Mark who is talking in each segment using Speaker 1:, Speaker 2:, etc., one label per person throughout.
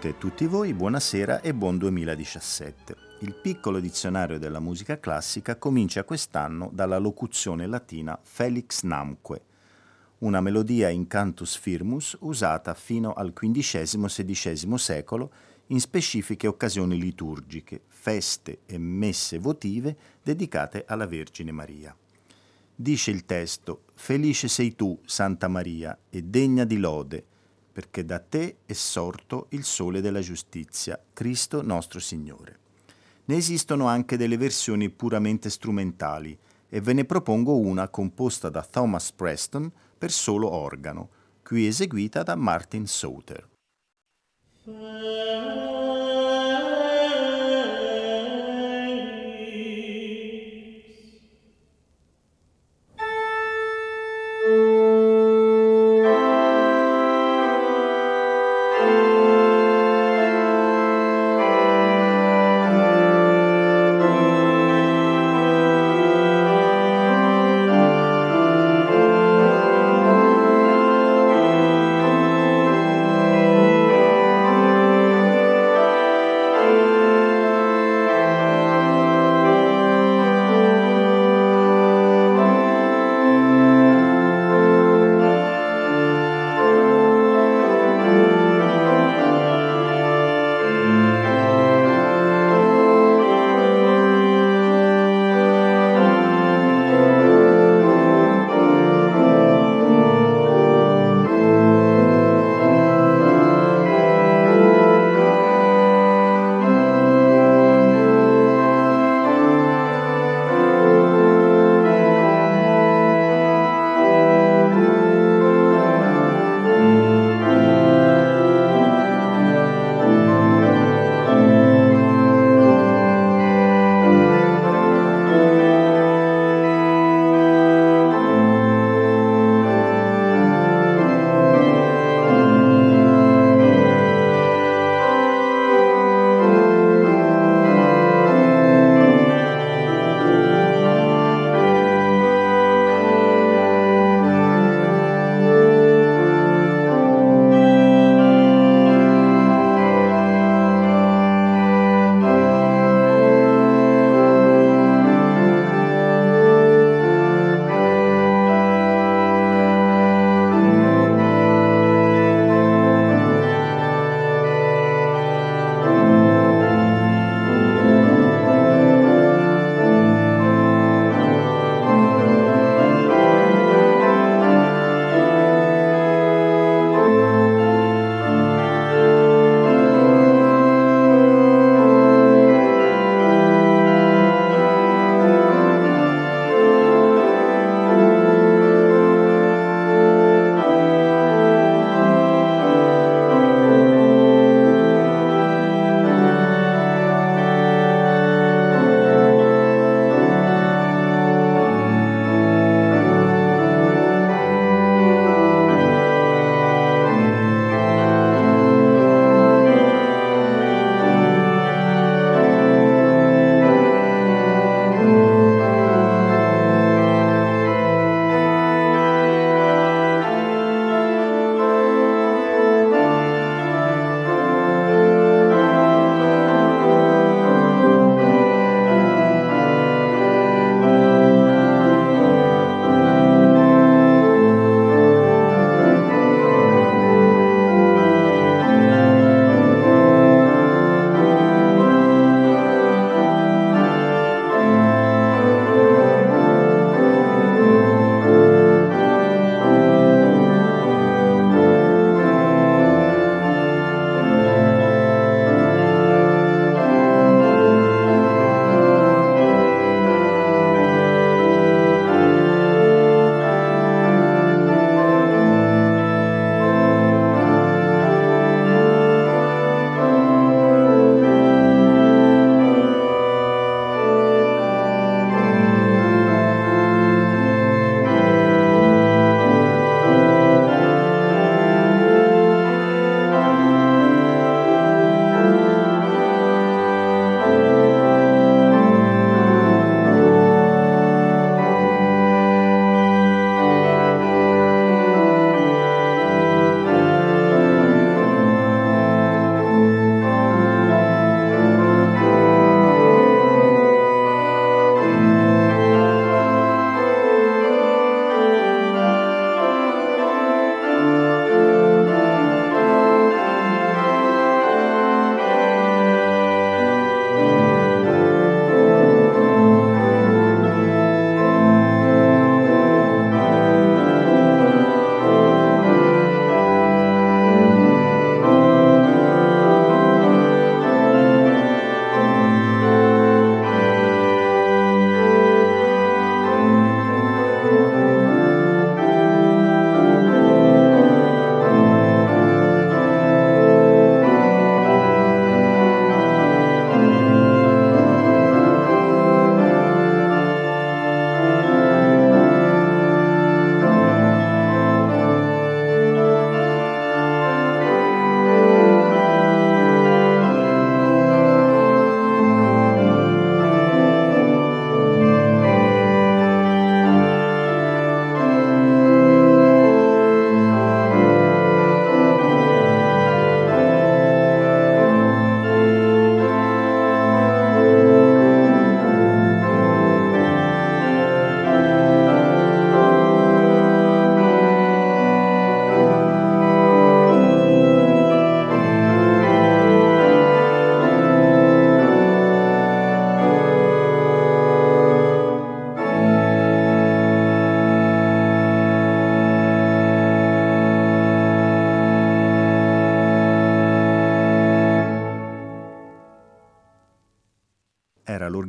Speaker 1: Tutte e tutti voi, buonasera e buon 2017. Il piccolo dizionario della musica classica comincia quest'anno dalla locuzione latina Felix Namque, una melodia in cantus firmus usata fino al XV-XVI secolo in specifiche occasioni liturgiche, feste e messe votive dedicate alla Vergine Maria. Dice il testo, Felice sei tu, Santa Maria, e degna di lode, perché da te è sorto il sole della giustizia, Cristo nostro Signore. Ne esistono anche delle versioni puramente strumentali e ve ne propongo una composta da Thomas Preston per solo organo, qui eseguita da Martin Sauter.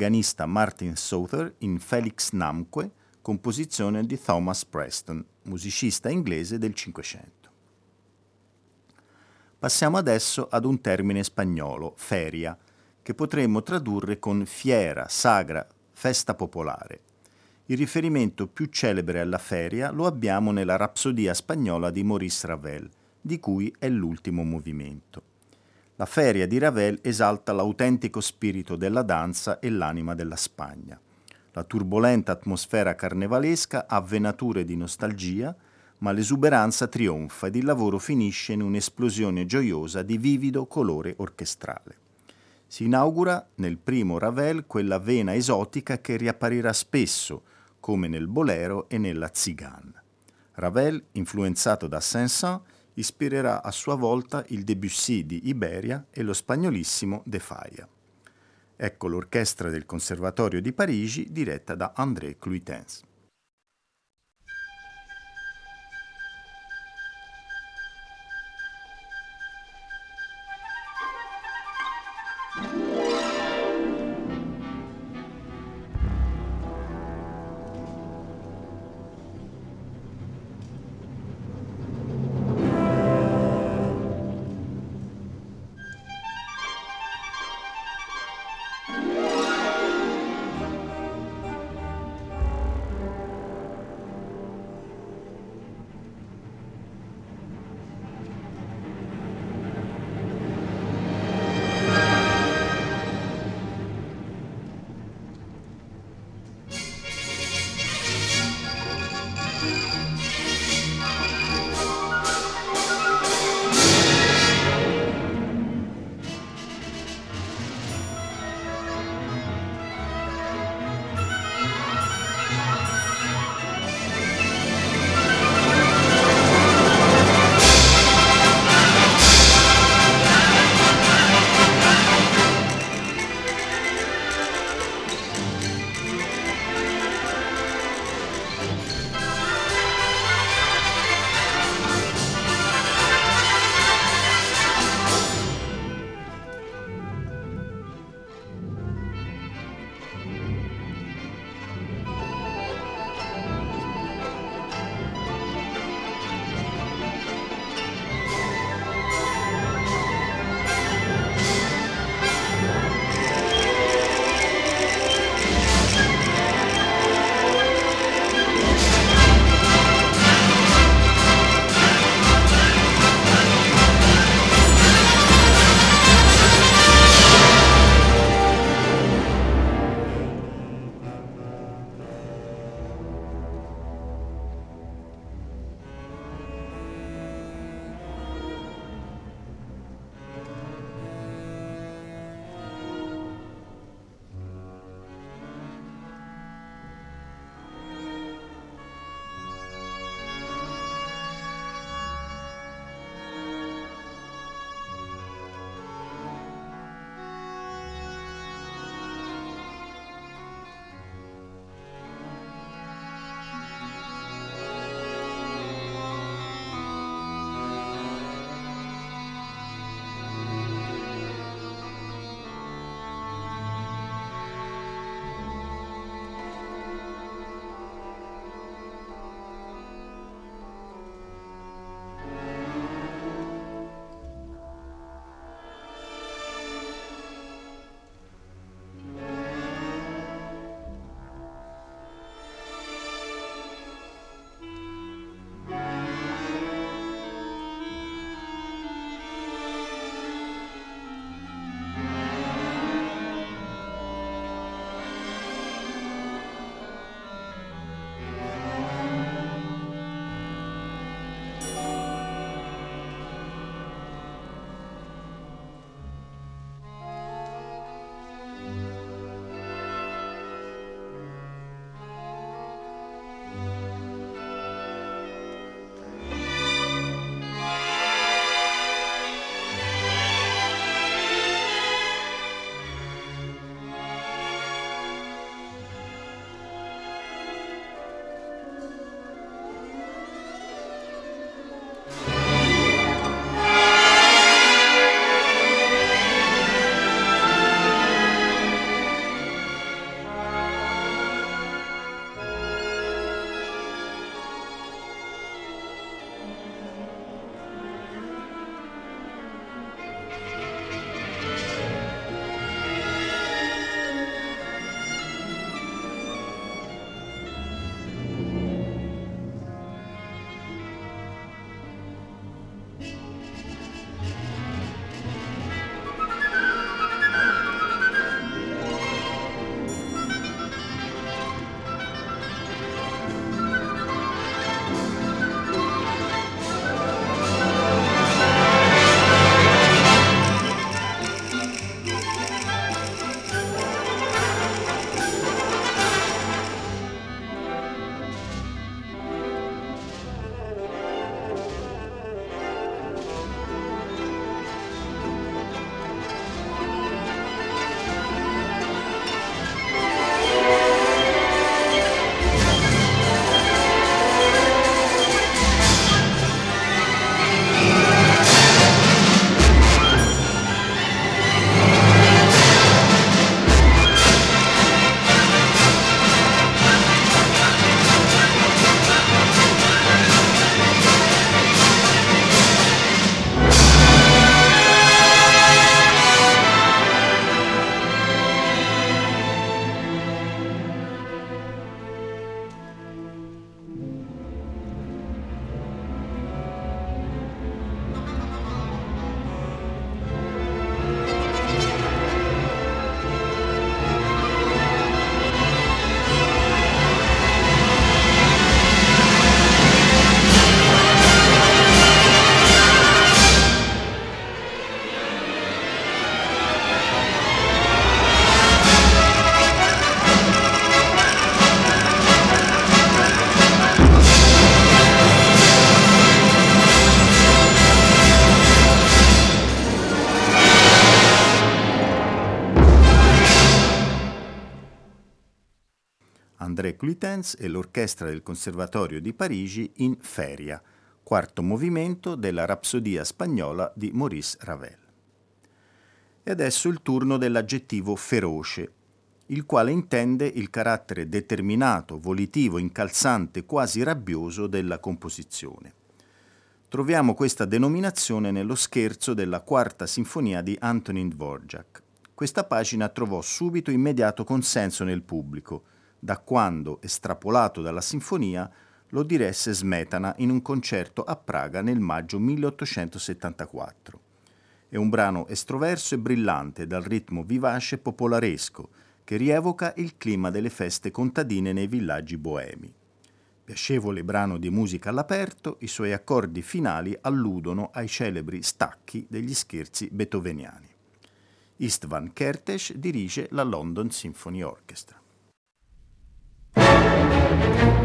Speaker 1: L'organista Martin Souther in Felix Namque, composizione di Thomas Preston, musicista inglese del Cinquecento. Passiamo adesso ad un termine spagnolo, feria, che potremmo tradurre con fiera, sagra, festa popolare. Il riferimento più celebre alla feria lo abbiamo nella Rapsodia spagnola di Maurice Ravel, di cui è l'ultimo movimento. La feria di Ravel esalta l'autentico spirito della danza e l'anima della Spagna. La turbolenta atmosfera carnevalesca ha venature di nostalgia, ma l'esuberanza trionfa ed il lavoro finisce in un'esplosione gioiosa di vivido colore orchestrale. Si inaugura nel primo Ravel quella vena esotica che riapparirà spesso, come nel bolero e nella zigane. Ravel, influenzato da Saint-Saëns, ispirerà a sua volta il Debussy di Iberia e lo spagnolissimo De Falla. Ecco l'orchestra del Conservatorio di Parigi diretta da André Cluitens. Cluitens e l'orchestra del Conservatorio di Parigi in Feria, quarto movimento della Rapsodia spagnola di Maurice Ravel. E adesso il turno dell'aggettivo feroce, il quale intende il carattere determinato, volitivo, incalzante, quasi rabbioso della composizione. Troviamo questa denominazione nello scherzo della quarta sinfonia di Antonin Dvorak. Questa pagina trovò subito immediato consenso nel pubblico, da quando, estrapolato dalla sinfonia, lo diresse Smetana in un concerto a Praga nel maggio 1874. È un brano estroverso e brillante, dal ritmo vivace e popolaresco, che rievoca il clima delle feste contadine nei villaggi boemi. Piacevole brano di musica all'aperto, i suoi accordi finali alludono ai celebri stacchi degli scherzi beethoveniani. Istvan Kertész dirige la London Symphony Orchestra. thank you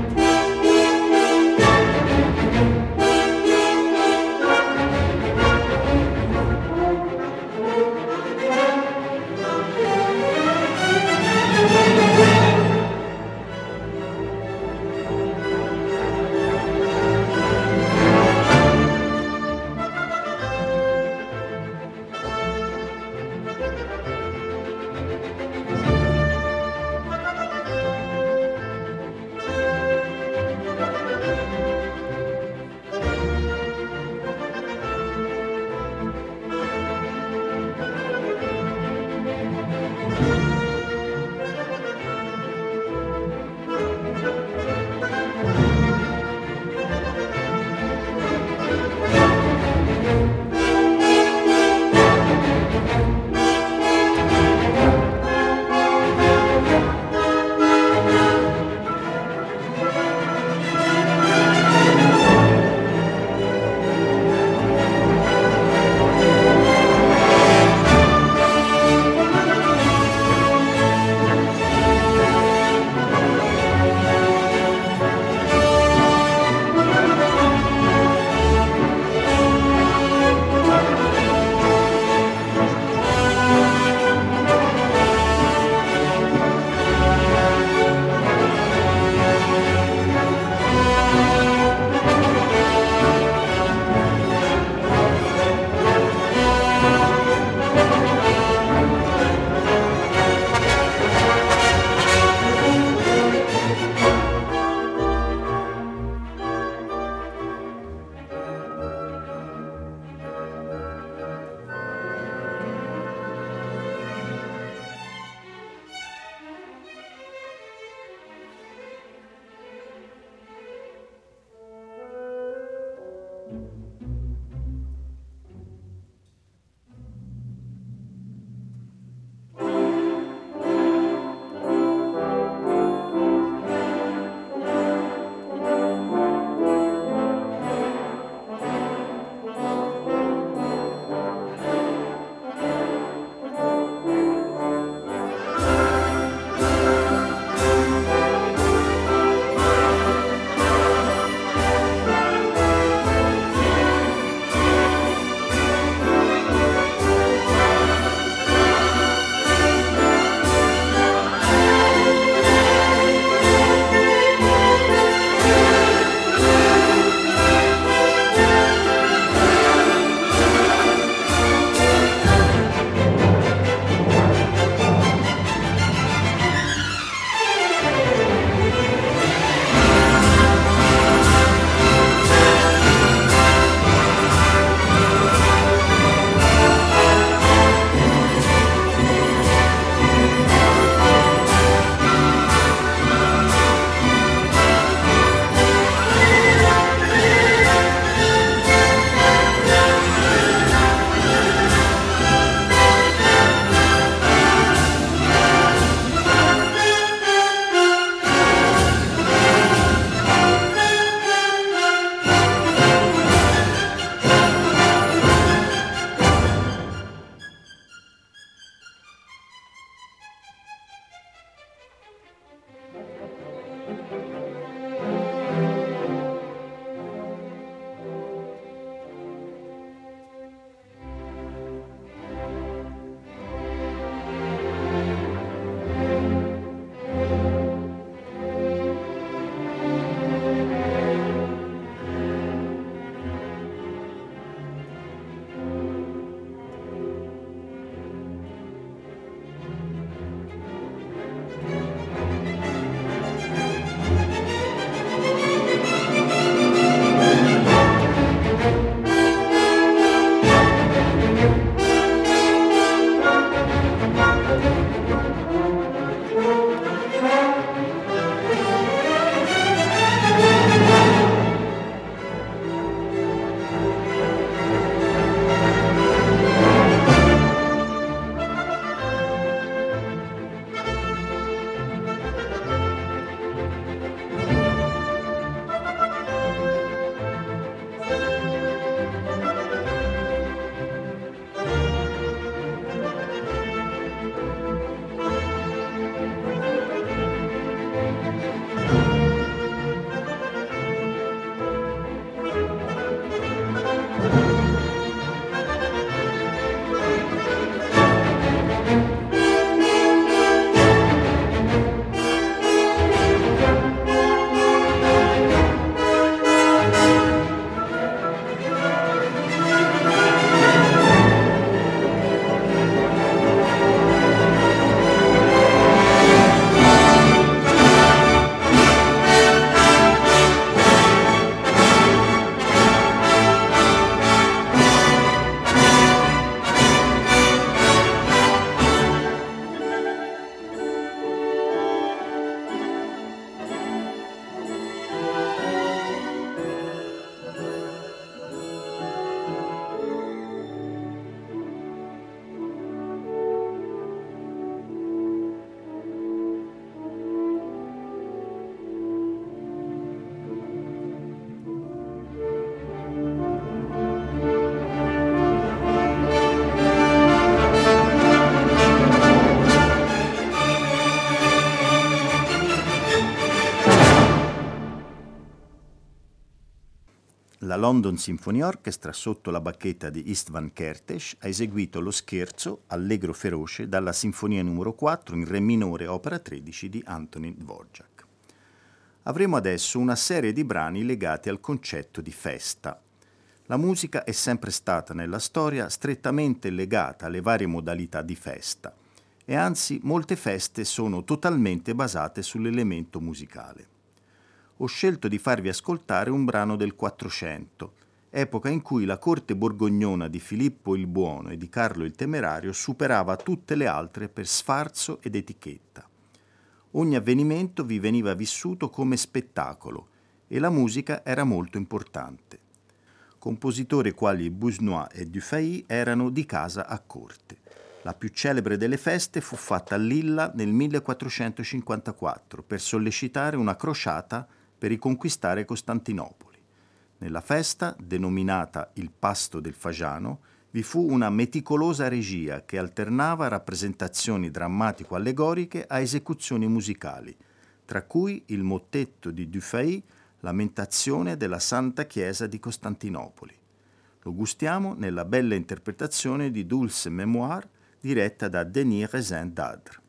Speaker 1: la London Symphony Orchestra, sotto la bacchetta di Istvan Kertész, ha eseguito lo scherzo Allegro feroce dalla Sinfonia numero 4 in Re minore, opera 13 di Antonin Dvorak. Avremo adesso una serie di brani legati al concetto di festa. La musica è sempre stata nella storia strettamente legata alle varie modalità di festa e anzi molte feste sono totalmente basate sull'elemento musicale ho scelto di farvi ascoltare un brano del Quattrocento, epoca in cui la corte borgognona di Filippo il Buono e di Carlo il Temerario superava tutte le altre per sfarzo ed etichetta. Ogni avvenimento vi veniva vissuto come spettacolo e la musica era molto importante. Compositori quali Busnois e Dufay erano di casa a corte. La più celebre delle feste fu fatta a Lilla nel 1454 per sollecitare una crociata per riconquistare Costantinopoli. Nella festa, denominata il Pasto del Fagiano, vi fu una meticolosa regia che alternava rappresentazioni drammatico-allegoriche a esecuzioni musicali, tra cui il mottetto di Dufay, Lamentazione della Santa Chiesa di Costantinopoli. Lo gustiamo nella bella interpretazione di Dulce Mémoire diretta da Denis Rezin d'Adre.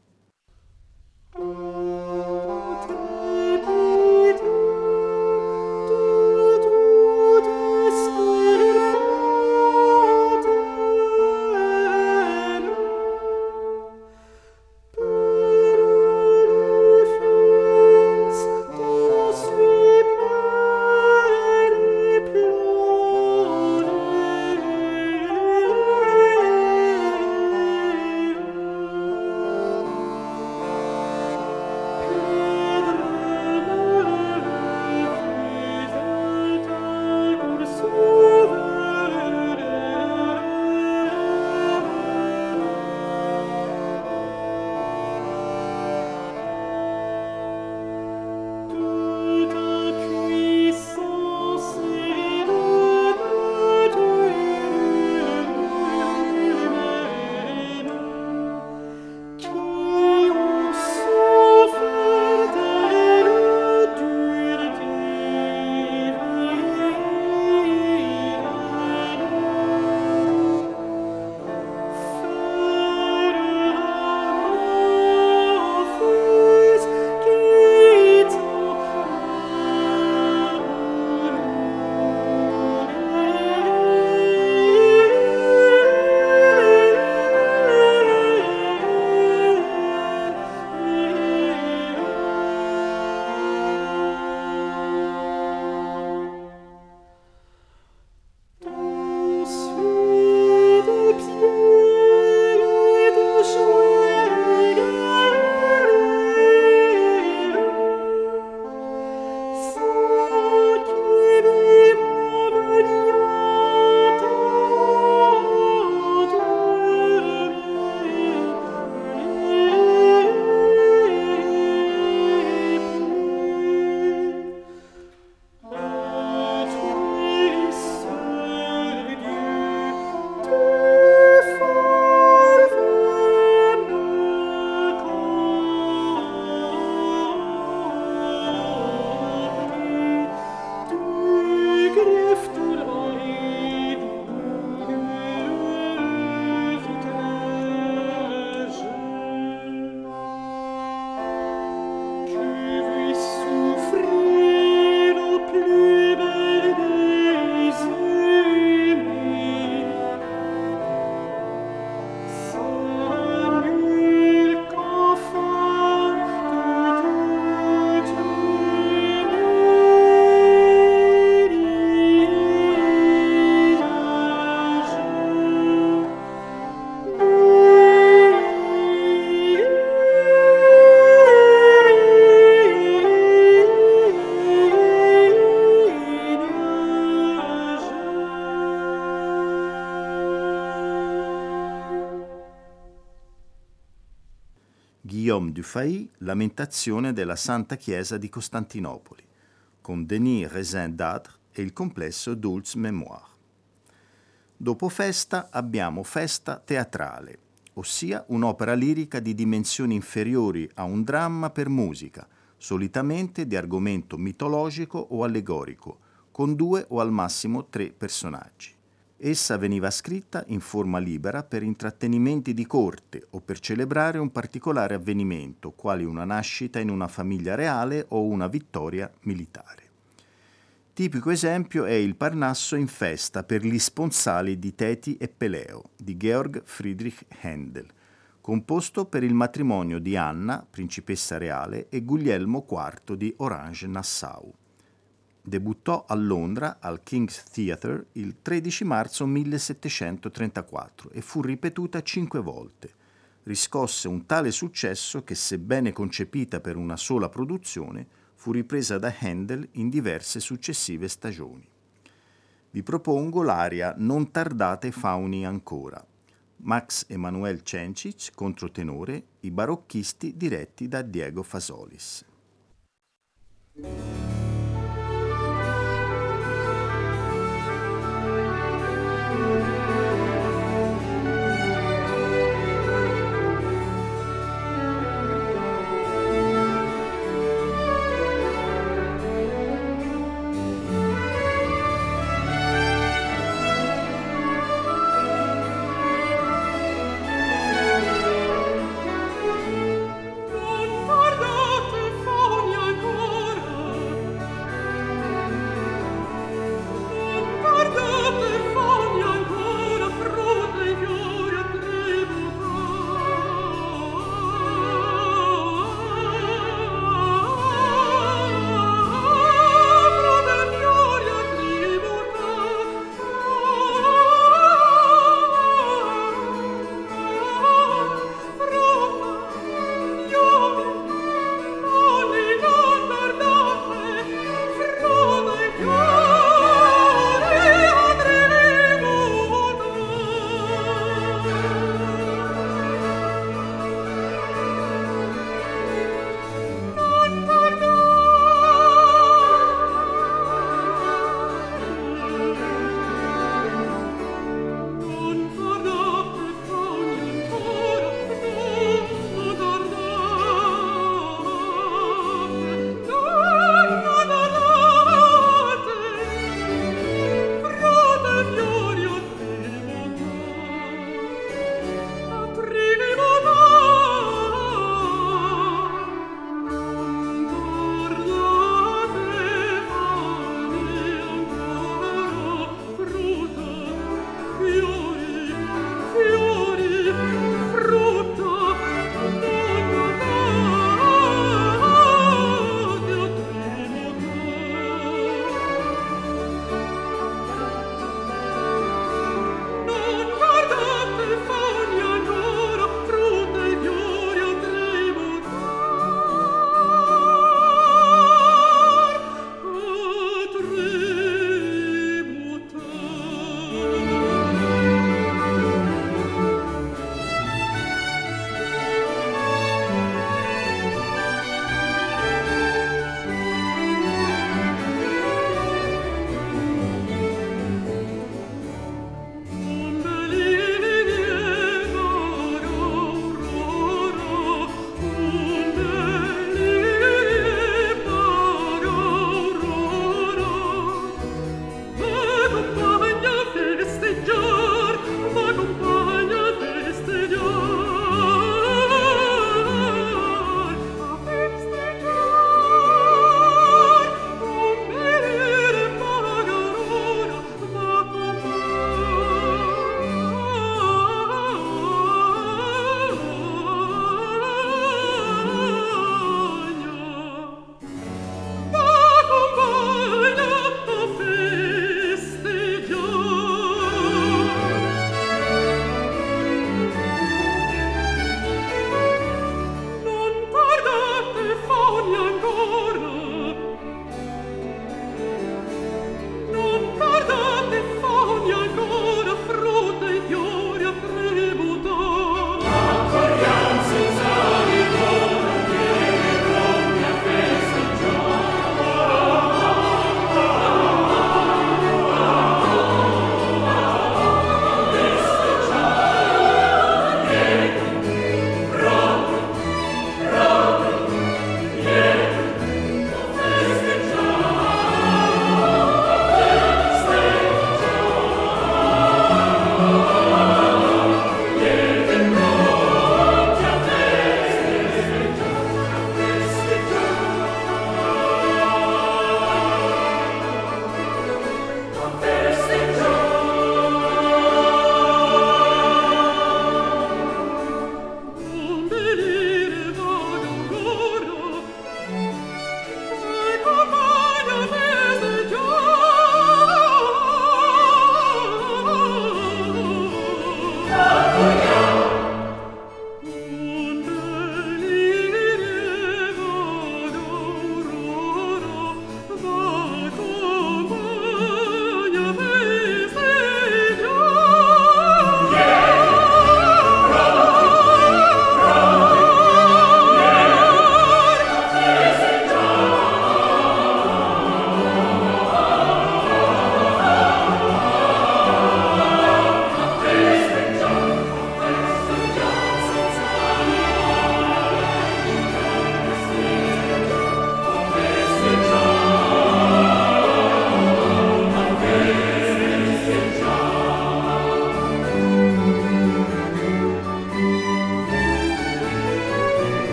Speaker 1: Dufay Lamentazione della Santa Chiesa di Costantinopoli, con Denis Rezin d'Adre e il complesso Dulce Mémoire. Dopo festa abbiamo festa teatrale, ossia un'opera lirica di dimensioni inferiori a un dramma per musica, solitamente di argomento mitologico o allegorico, con due o al massimo tre personaggi. Essa veniva scritta in forma libera per intrattenimenti di corte o per celebrare un particolare avvenimento, quali una nascita in una famiglia reale o una vittoria militare. Tipico esempio è il Parnasso in festa per gli sponsali di Teti e Peleo di Georg Friedrich Händel, composto per il matrimonio di Anna, principessa reale, e Guglielmo IV di Orange-Nassau debuttò a Londra al King's Theatre il 13 marzo 1734 e fu ripetuta cinque volte. Riscosse un tale successo che, sebbene concepita per una sola produzione, fu ripresa da Handel in diverse successive stagioni. Vi propongo l'aria Non tardate fauni ancora. Max Emanuel Cencic, controtenore, i barocchisti diretti da Diego Fasolis.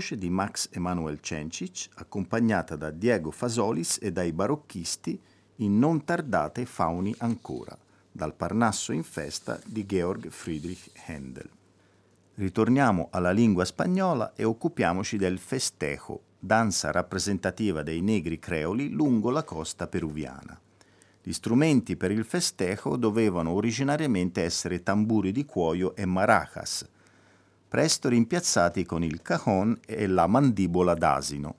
Speaker 1: Voce di Max Emanuel Cencic, accompagnata da Diego Fasolis e dai barocchisti in Non tardate fauni ancora, dal Parnasso in festa di Georg Friedrich Händel. Ritorniamo alla lingua spagnola e occupiamoci del festejo, danza rappresentativa dei negri creoli lungo la costa peruviana. Gli strumenti per il festejo dovevano originariamente essere tamburi di cuoio e maracas, presto rimpiazzati con il cajon e la mandibola d'asino,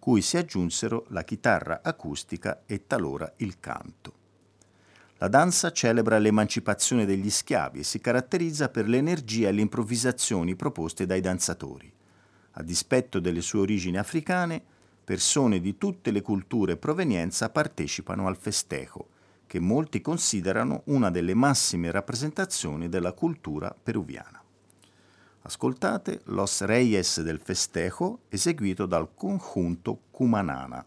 Speaker 1: cui si aggiunsero la chitarra acustica e talora il canto. La danza celebra l'emancipazione degli schiavi e si caratterizza per l'energia e le improvvisazioni proposte dai danzatori. A dispetto delle sue origini africane, persone di tutte le culture e provenienza partecipano al festejo, che molti considerano una delle massime rappresentazioni della cultura peruviana. Ascoltate Los Reyes del Festejo eseguito dal conjunto Cumanana.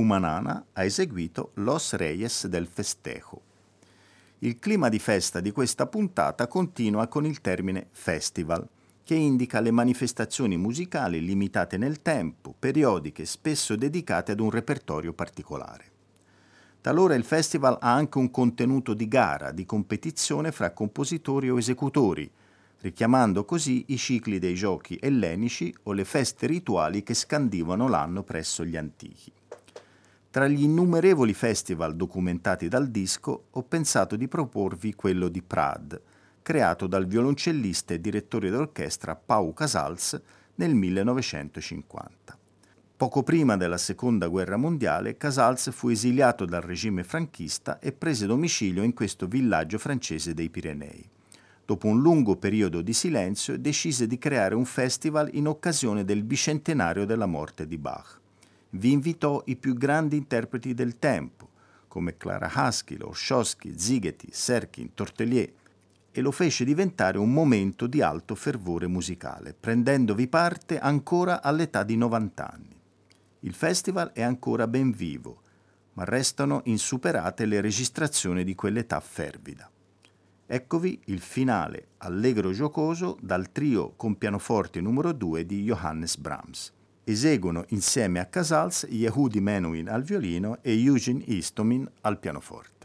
Speaker 1: Cumanana ha eseguito Los Reyes del Festejo. Il clima di festa di questa puntata continua con il termine festival, che indica le manifestazioni musicali limitate nel tempo, periodiche, spesso dedicate ad un repertorio particolare. Talora il festival ha anche un contenuto di gara, di competizione fra compositori o esecutori, richiamando così i cicli dei giochi ellenici o le feste rituali che scandivano l'anno presso gli antichi. Tra gli innumerevoli festival documentati dal disco ho pensato di proporvi quello di Prad, creato dal violoncellista e direttore d'orchestra Pau Casals nel 1950. Poco prima della Seconda Guerra Mondiale, Casals fu esiliato dal regime franchista e prese domicilio in questo villaggio francese dei Pirenei. Dopo un lungo periodo di silenzio, decise di creare un festival in occasione del bicentenario della morte di Bach vi invitò i più grandi interpreti del tempo, come Clara Haskell, Orshowski, Zigeti, Serkin, Tortelier, e lo fece diventare un momento di alto fervore musicale, prendendovi parte ancora all'età di 90 anni. Il festival è ancora ben vivo, ma restano insuperate le registrazioni di quell'età fervida. Eccovi il finale allegro giocoso dal trio con pianoforte numero 2 di Johannes Brahms eseguono insieme a Casals Yehudi Menuhin al violino e Eugene Istomin al pianoforte.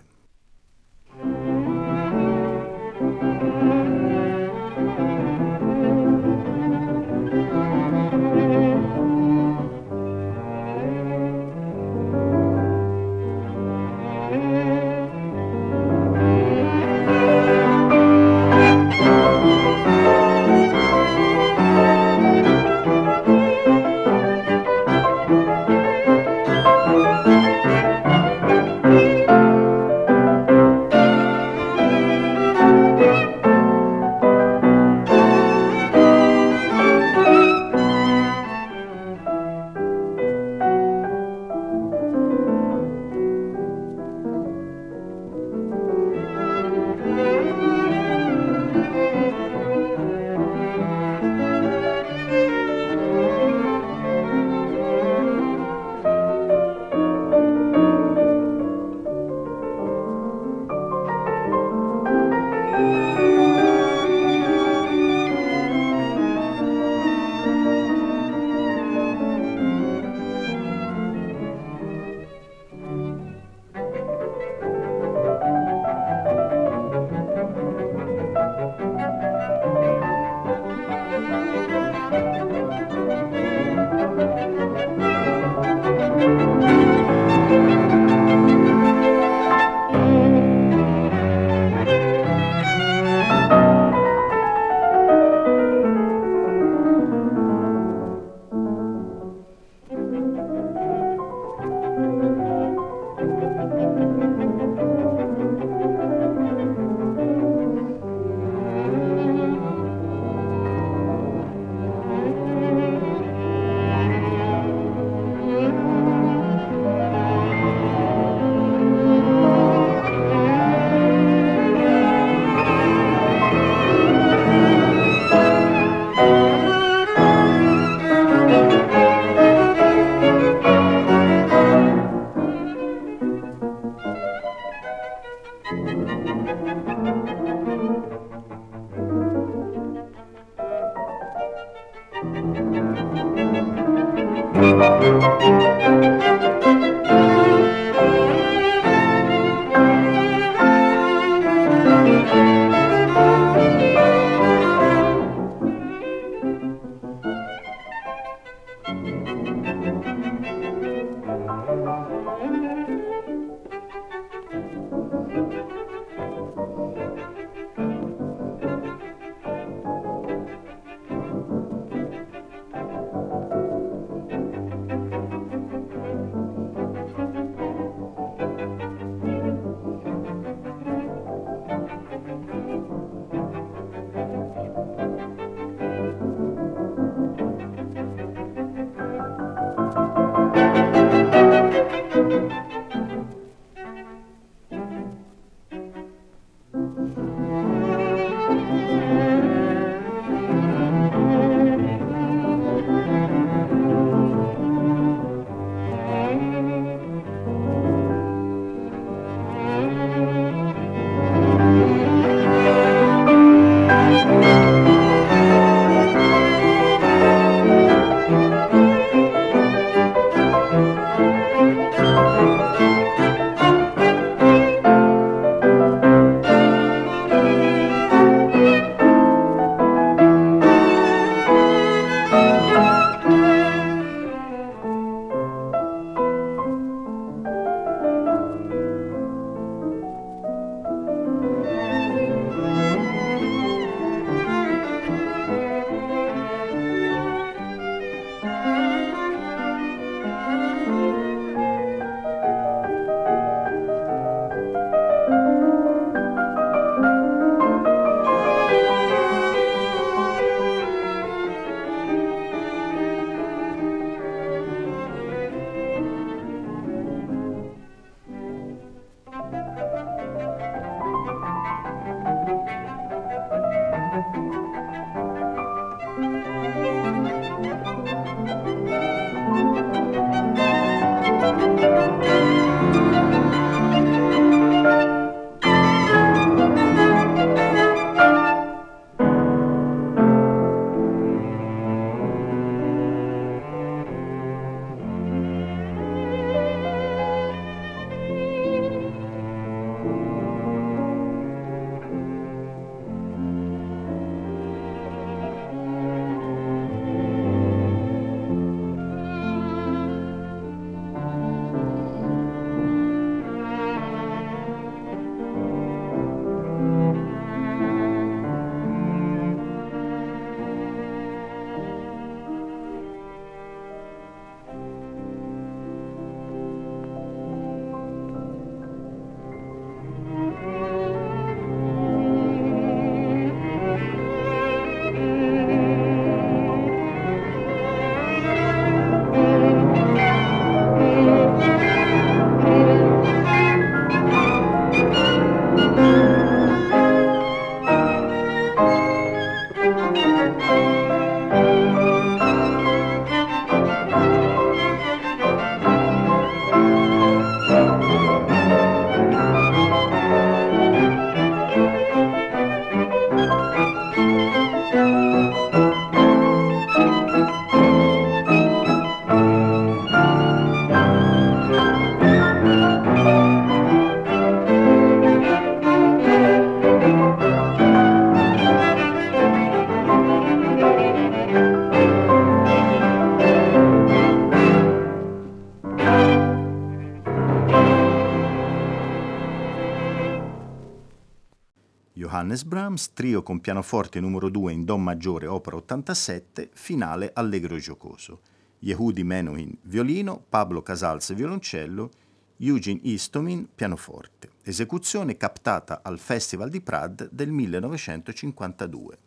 Speaker 1: Brahms, trio con pianoforte numero 2 in Do maggiore, opera 87, finale allegro giocoso. Yehudi Menuhin, violino, Pablo Casals, violoncello, Eugene Istomin, pianoforte. Esecuzione captata al Festival di Prad del 1952.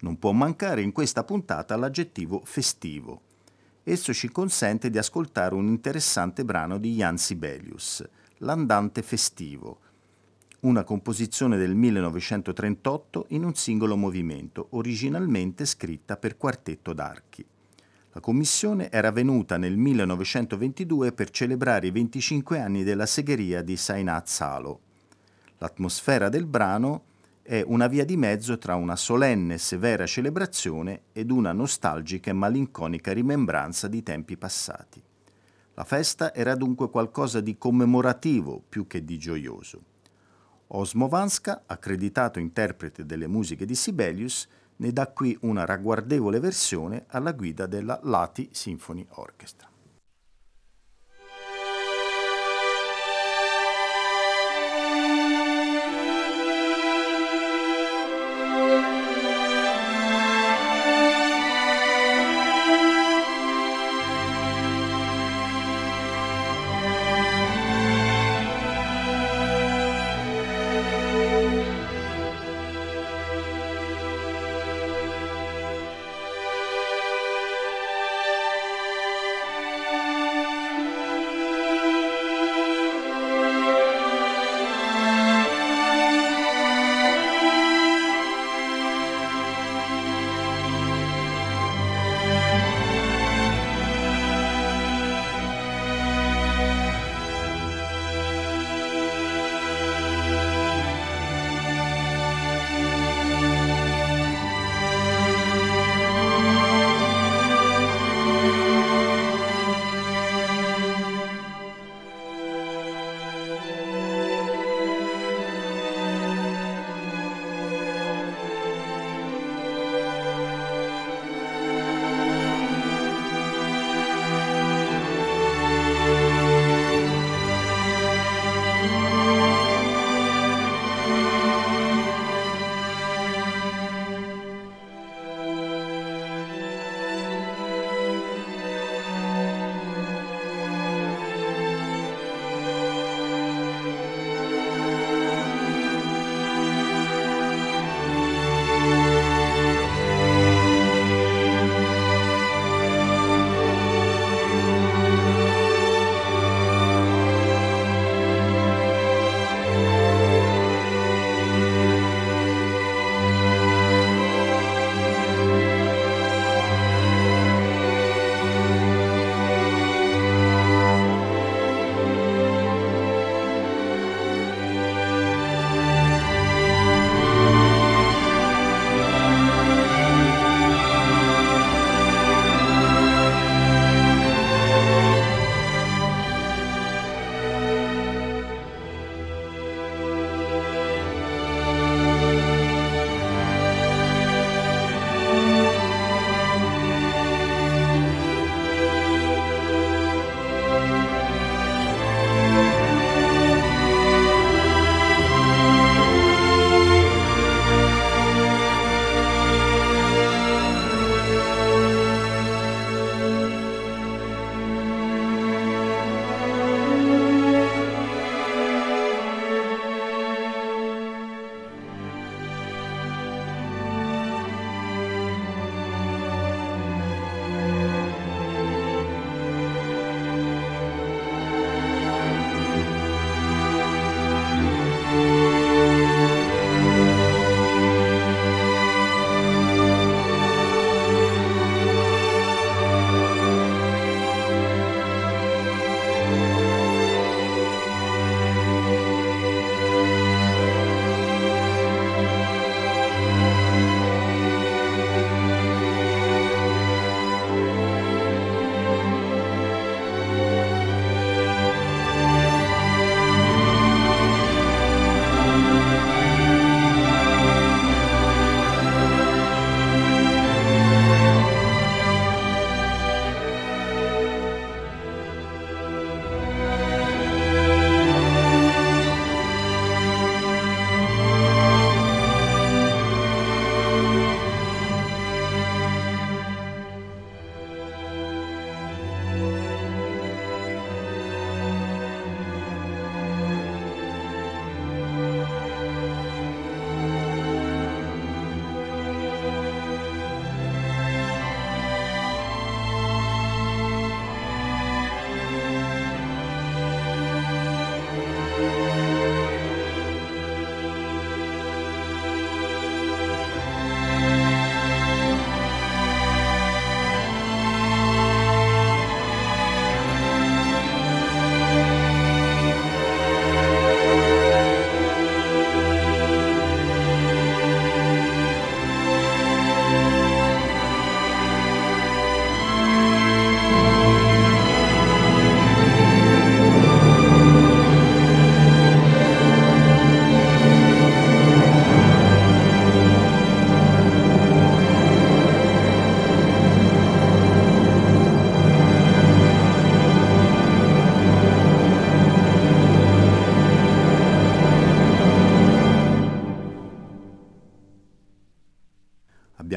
Speaker 1: Non può mancare in questa puntata l'aggettivo festivo. Esso ci consente di ascoltare un interessante brano di Jan Sibelius, L'andante festivo, una composizione del 1938 in un singolo movimento, originalmente scritta per quartetto d'archi. La commissione era venuta nel 1922 per celebrare i 25 anni della segheria di Sainat Salo. L'atmosfera del brano è una via di mezzo tra una solenne e severa celebrazione ed una nostalgica e malinconica rimembranza di tempi passati. La festa era dunque qualcosa di commemorativo più che di gioioso. Osmo Vanska, accreditato interprete delle musiche di Sibelius, ne dà qui una ragguardevole versione alla guida della Lati Symphony Orchestra.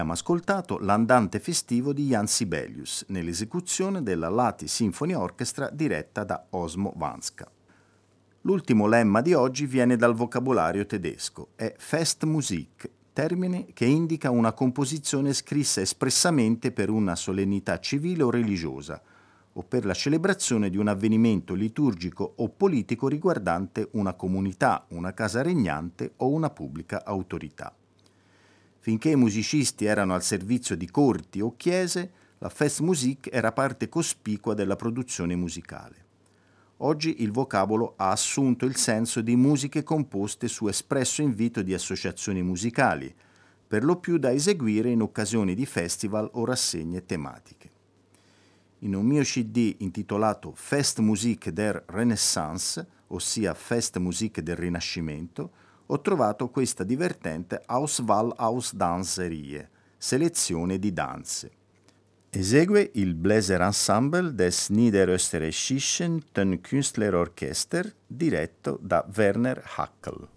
Speaker 1: Abbiamo ascoltato l'andante festivo di Jan Sibelius nell'esecuzione della Lati Symphony Orchestra diretta da Osmo Vanska. L'ultimo lemma di oggi viene dal vocabolario tedesco, è Festmusik, termine che indica una composizione scrissa espressamente per una solennità civile o religiosa, o per la celebrazione di un avvenimento liturgico o politico riguardante una comunità, una casa regnante o una pubblica autorità. Finché i musicisti erano al servizio di corti o chiese, la Festmusik era parte cospicua della produzione musicale. Oggi il vocabolo ha assunto il senso di musiche composte su espresso invito di associazioni musicali, per lo più da eseguire in occasioni di festival o rassegne tematiche. In un mio CD intitolato Festmusik der Renaissance, ossia Festmusik del Rinascimento, ho trovato questa divertente Auswahl aus Danserie, selezione di danze. Esegue il Bläser Ensemble des Niederösterreichischen Tonkünstlerorchester diretto da Werner Hackel.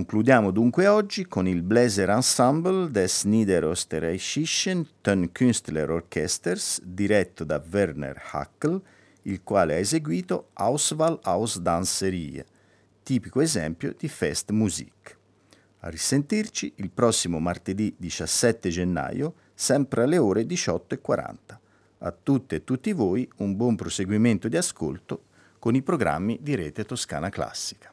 Speaker 1: Concludiamo dunque oggi con il Bläser Ensemble des Niederösterreichischen Tonkünstlerorchesters diretto da Werner Hackel, il quale ha eseguito Auswahl aus Danserie, tipico esempio di Fest Musik. A risentirci il prossimo martedì 17 gennaio, sempre alle ore 18.40. A tutte e tutti voi un buon proseguimento di ascolto con i programmi di Rete Toscana Classica.